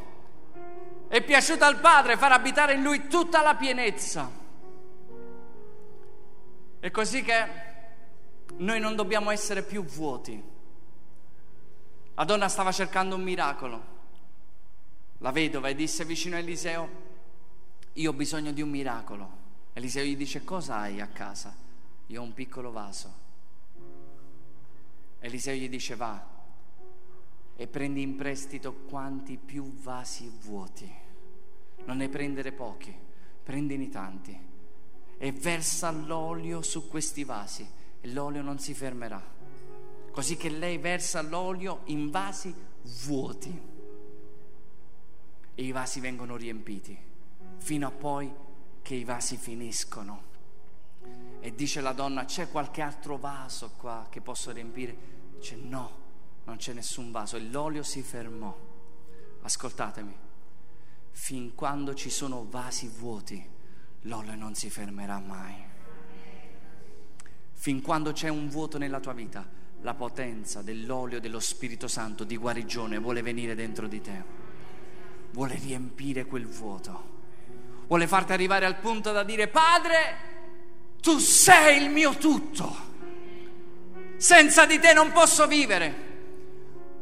è piaciuto al Padre far abitare in Lui tutta la pienezza. È così che noi non dobbiamo essere più vuoti. La donna stava cercando un miracolo. La vedova e disse vicino a Eliseo, io ho bisogno di un miracolo. Eliseo gli dice, cosa hai a casa? Io ho un piccolo vaso. Eliseo gli dice, va e prendi in prestito quanti più vasi vuoti. Non ne prendere pochi, prendine tanti. E versa l'olio su questi vasi e l'olio non si fermerà. Così che lei versa l'olio in vasi vuoti. E i vasi vengono riempiti fino a poi che i vasi finiscono. E dice la donna, c'è qualche altro vaso qua che posso riempire? Dice no, non c'è nessun vaso. E l'olio si fermò. Ascoltatemi, fin quando ci sono vasi vuoti, l'olio non si fermerà mai. Fin quando c'è un vuoto nella tua vita, la potenza dell'olio dello Spirito Santo di guarigione vuole venire dentro di te, vuole riempire quel vuoto, vuole farti arrivare al punto da dire, Padre, tu sei il mio tutto, senza di te non posso vivere,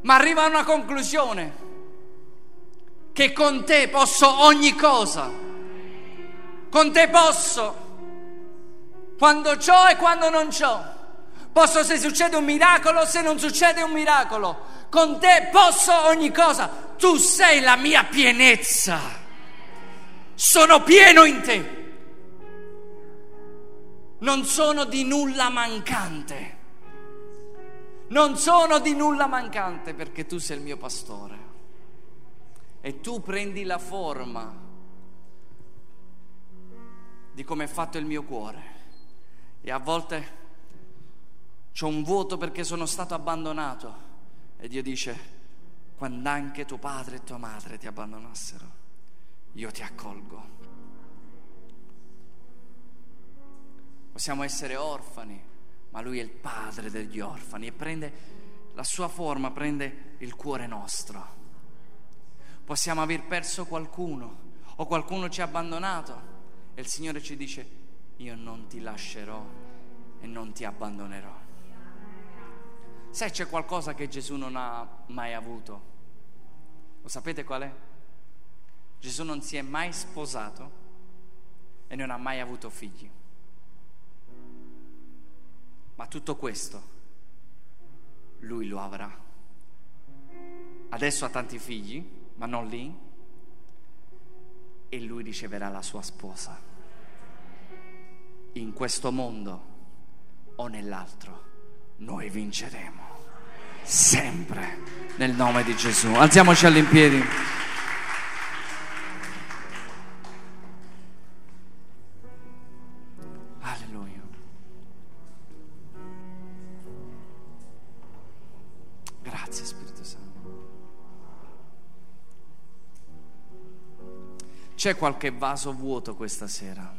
ma arriva a una conclusione che con te posso ogni cosa. Con te posso quando ho e quando non ho. Posso se succede un miracolo, se non succede un miracolo. Con te posso ogni cosa. Tu sei la mia pienezza. Sono pieno in te. Non sono di nulla mancante. Non sono di nulla mancante perché tu sei il mio pastore e tu prendi la forma di come è fatto il mio cuore. E a volte c'è un vuoto perché sono stato abbandonato. E Dio dice, quando anche tuo padre e tua madre ti abbandonassero, io ti accolgo. Possiamo essere orfani, ma lui è il padre degli orfani e prende la sua forma, prende il cuore nostro possiamo aver perso qualcuno o qualcuno ci ha abbandonato e il Signore ci dice io non ti lascerò e non ti abbandonerò. Se c'è qualcosa che Gesù non ha mai avuto, lo sapete qual è? Gesù non si è mai sposato e non ha mai avuto figli. Ma tutto questo lui lo avrà. Adesso ha tanti figli, ma non lì, e lui riceverà la sua sposa. In questo mondo o nell'altro, noi vinceremo. Sempre nel nome di Gesù. Alziamoci all'impiedi. C'è qualche vaso vuoto questa sera?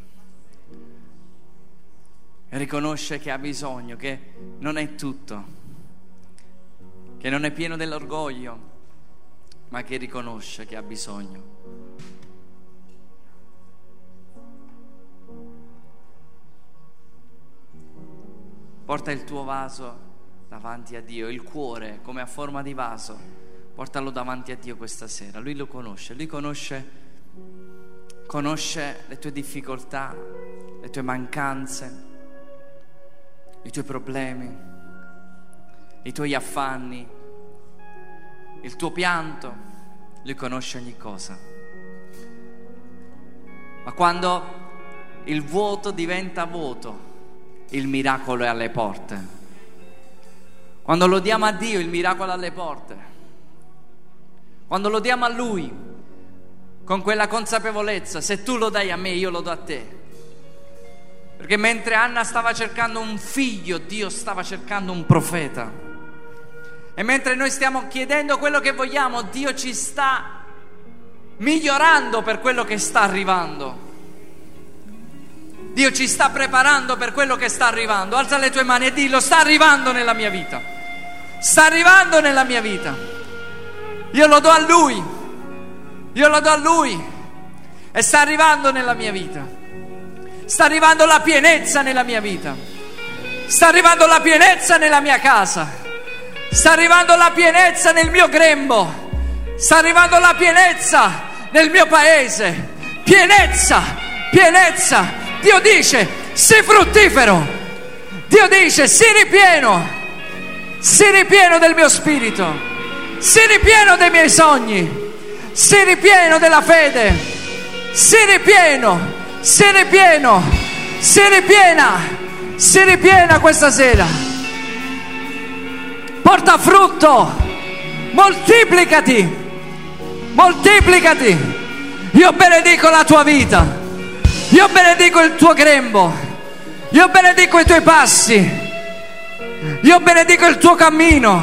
Riconosce che ha bisogno, che non è tutto, che non è pieno dell'orgoglio, ma che riconosce che ha bisogno. Porta il tuo vaso davanti a Dio, il cuore come a forma di vaso, portalo davanti a Dio questa sera. Lui lo conosce, lui conosce conosce le tue difficoltà, le tue mancanze, i tuoi problemi, i tuoi affanni, il tuo pianto, lui conosce ogni cosa. Ma quando il vuoto diventa vuoto, il miracolo è alle porte. Quando lo diamo a Dio, il miracolo è alle porte. Quando lo diamo a Lui, con quella consapevolezza, se tu lo dai a me, io lo do a te. Perché mentre Anna stava cercando un figlio, Dio stava cercando un profeta. E mentre noi stiamo chiedendo quello che vogliamo, Dio ci sta migliorando per quello che sta arrivando. Dio ci sta preparando per quello che sta arrivando. Alza le tue mani e dillo, sta arrivando nella mia vita. Sta arrivando nella mia vita. Io lo do a Lui. Io lo do a Lui e sta arrivando nella mia vita. Sta arrivando la pienezza nella mia vita. Sta arrivando la pienezza nella mia casa. Sta arrivando la pienezza nel mio grembo. Sta arrivando la pienezza nel mio paese. Pienezza, pienezza. Dio dice, sii fruttifero. Dio dice, sii ripieno. Sii ripieno del mio spirito. Sii ripieno dei miei sogni. Sii ripieno della fede, sii ripieno, sii ripieno, sii ripiena, sii ripiena questa sera. Porta frutto, moltiplicati, moltiplicati. Io benedico la tua vita, io benedico il tuo grembo, io benedico i tuoi passi, io benedico il tuo cammino,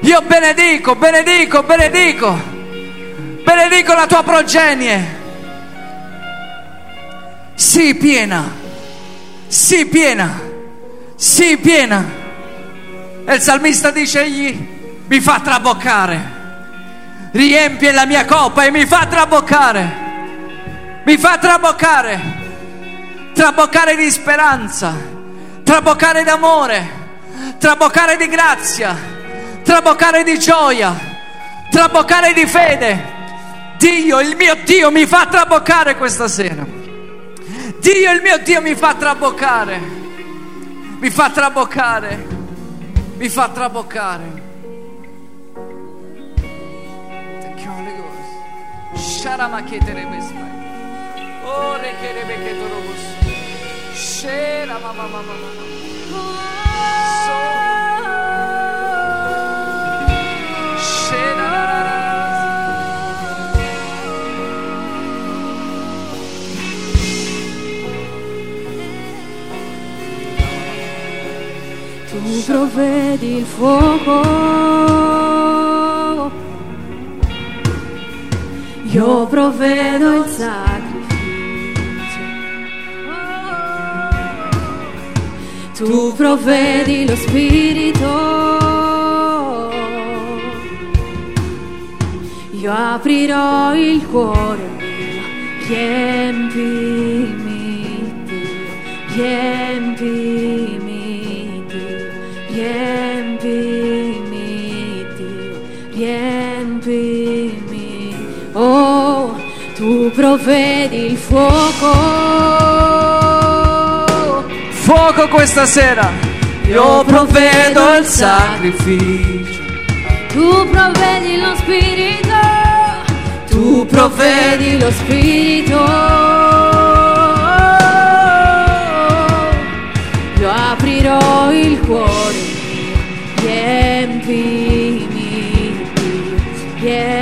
io benedico, benedico, benedico benedico la tua progenie. Sii piena, sii piena, sii piena. E il salmista dice egli mi fa traboccare, riempie la mia coppa e mi fa traboccare, mi fa traboccare, traboccare di speranza, traboccare d'amore, traboccare di grazia, traboccare di gioia, traboccare di fede. Dio, il mio Dio mi fa traboccare questa sera. Dio, il mio Dio mi fa traboccare. Mi fa traboccare. Mi fa traboccare. Thank you, Holy Ghost. Sharamakete Ore che rebeketo robos. Shera mama mama mama. Tu provvedi il fuoco, io provvedo il sacrificio. Tu provvedi lo spirito, io aprirò il cuore mio, riempimi Dio, riempimi riempimi Dio, riempimi. Oh, tu provvedi il fuoco. Fuoco questa sera. Io provvedo il sacrificio. Tu provvedi lo spirito, tu provvedi lo spirito. Dio,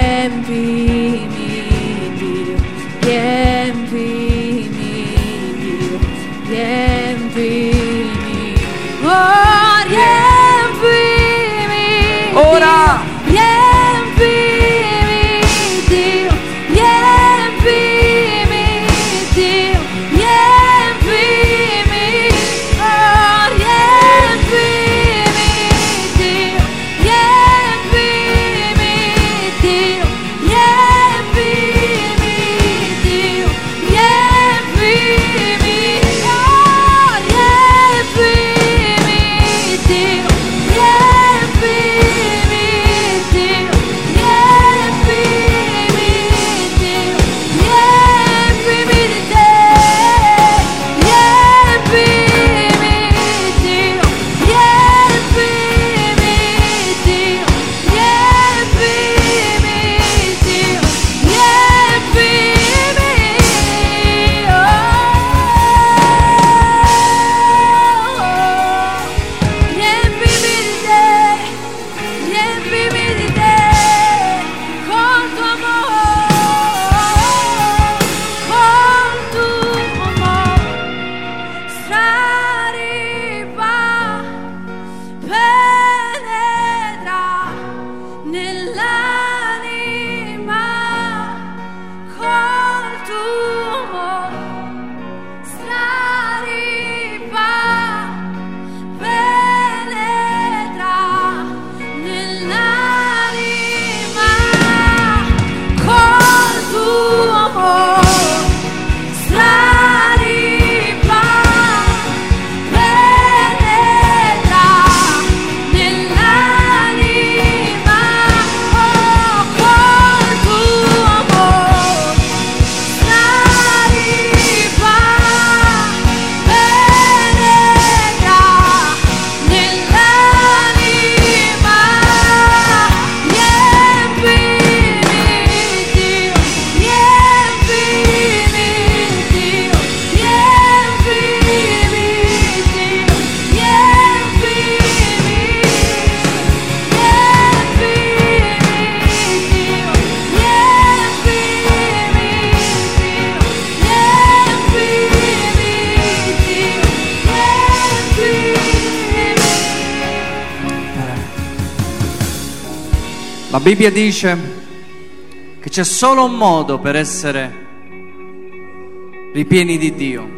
Bibbia dice che c'è solo un modo per essere ripieni di Dio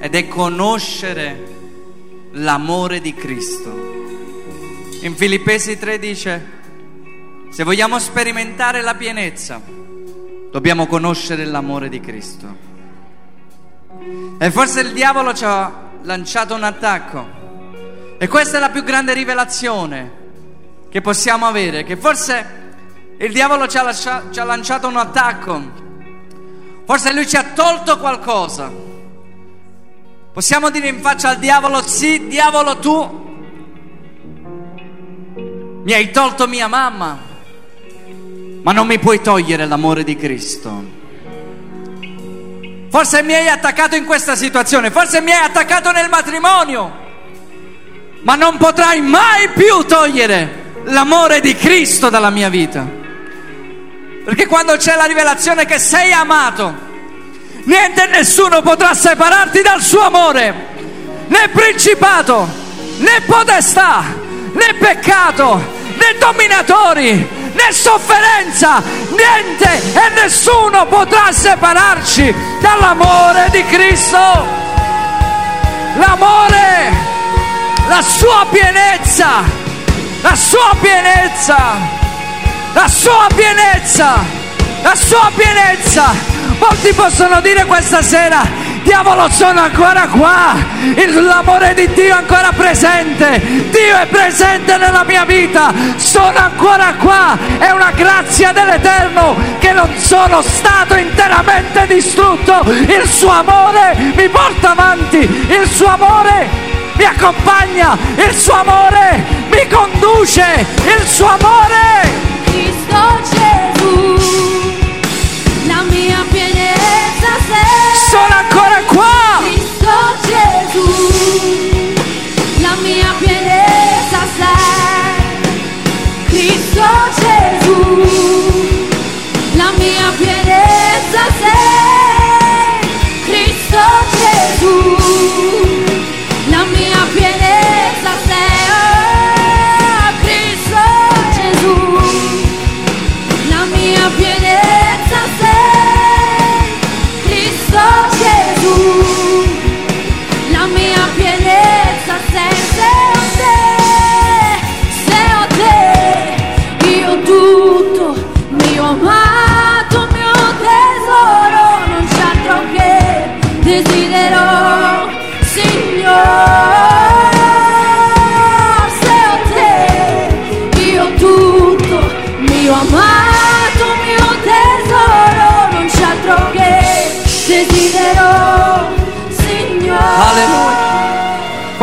ed è conoscere l'amore di Cristo. In Filippesi 3 dice, se vogliamo sperimentare la pienezza, dobbiamo conoscere l'amore di Cristo. E forse il diavolo ci ha lanciato un attacco. E questa è la più grande rivelazione che possiamo avere, che forse il diavolo ci ha, lascia, ci ha lanciato un attacco, forse lui ci ha tolto qualcosa. Possiamo dire in faccia al diavolo, sì, diavolo tu mi hai tolto mia mamma, ma non mi puoi togliere l'amore di Cristo. Forse mi hai attaccato in questa situazione, forse mi hai attaccato nel matrimonio, ma non potrai mai più togliere l'amore di Cristo dalla mia vita. Perché quando c'è la rivelazione che sei amato, niente e nessuno potrà separarti dal suo amore, né principato, né potestà, né peccato, né dominatori, né sofferenza, niente e nessuno potrà separarci dall'amore di Cristo. L'amore, la sua pienezza, la sua pienezza! La sua pienezza, la sua pienezza. Molti possono dire questa sera, diavolo sono ancora qua, l'amore di Dio è ancora presente, Dio è presente nella mia vita, sono ancora qua, è una grazia dell'Eterno che non sono stato interamente distrutto, il suo amore mi porta avanti, il suo amore mi accompagna, il suo amore mi conduce, il suo amore Cristo Gesù, la mia pienezza sei. sono ancora qua. Cristo Gesù, la mia pienezza sei. Cristo Gesù, la mia pienezza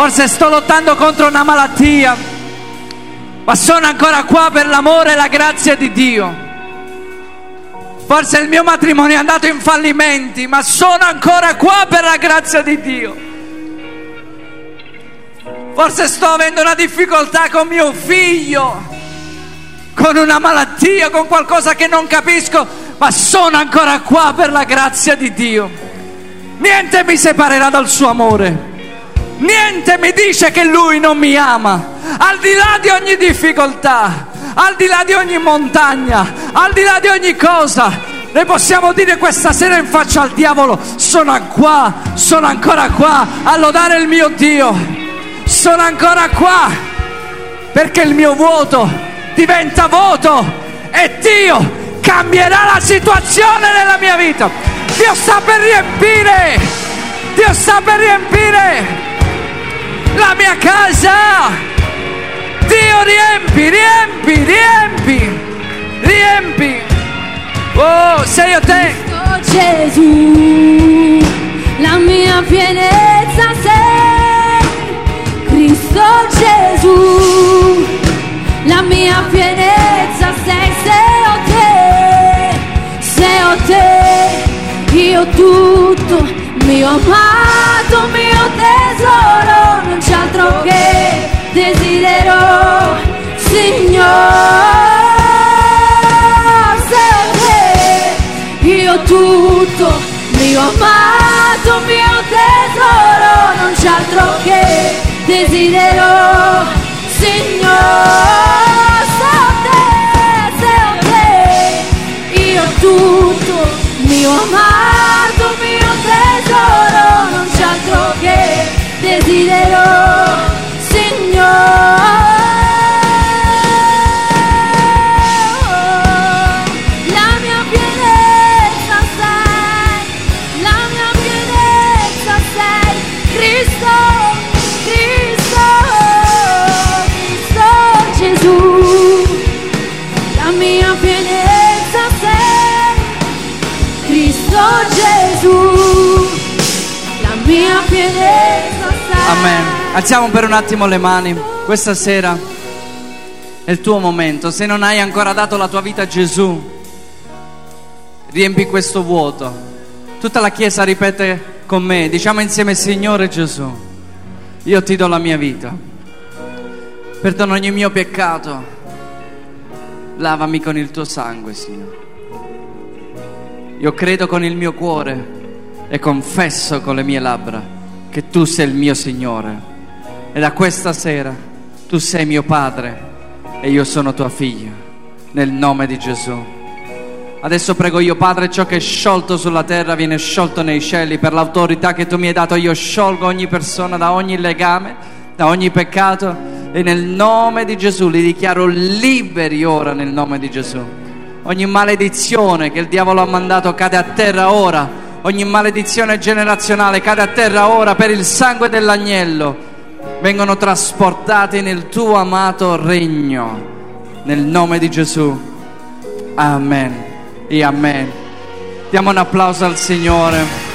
Forse sto lottando contro una malattia, ma sono ancora qua per l'amore e la grazia di Dio. Forse il mio matrimonio è andato in fallimenti, ma sono ancora qua per la grazia di Dio. Forse sto avendo una difficoltà con mio figlio, con una malattia, con qualcosa che non capisco, ma sono ancora qua per la grazia di Dio. Niente mi separerà dal suo amore. Niente mi dice che lui non mi ama. Al di là di ogni difficoltà, al di là di ogni montagna, al di là di ogni cosa, noi possiamo dire questa sera in faccia al diavolo, sono qua, sono ancora qua a lodare il mio Dio. Sono ancora qua perché il mio vuoto diventa voto e Dio cambierà la situazione nella mia vita. Dio sta per riempire, Dio sta per riempire la mia casa. Dio riempi, riempi, riempi, riempi. Oh, sei a te. Cristo Gesù, la mia pienezza sei. Cristo Gesù, la mia pienezza sei. Sei a te, sei a te, io tutto, mio amato, mio tesoro, non c'è altro che desidero, Signore. Sei a te, io tutto, mio amato, mio tesoro, non c'è altro che desidero, Alziamo per un attimo le mani. Questa sera è il tuo momento. Se non hai ancora dato la tua vita a Gesù, riempi questo vuoto. Tutta la Chiesa ripete con me, diciamo insieme Signore Gesù, io ti do la mia vita. Perdono ogni mio peccato. Lavami con il tuo sangue, Signore. Io credo con il mio cuore e confesso con le mie labbra che tu sei il mio Signore e da questa sera tu sei mio padre e io sono tua figlia, nel nome di Gesù. Adesso prego io, Padre, ciò che è sciolto sulla terra viene sciolto nei cieli. Per l'autorità che tu mi hai dato, io sciolgo ogni persona da ogni legame, da ogni peccato. E nel nome di Gesù li dichiaro liberi ora, nel nome di Gesù. Ogni maledizione che il diavolo ha mandato cade a terra ora. Ogni maledizione generazionale cade a terra ora per il sangue dell'agnello vengono trasportati nel tuo amato regno. Nel nome di Gesù. Amen e amen. Diamo un applauso al Signore.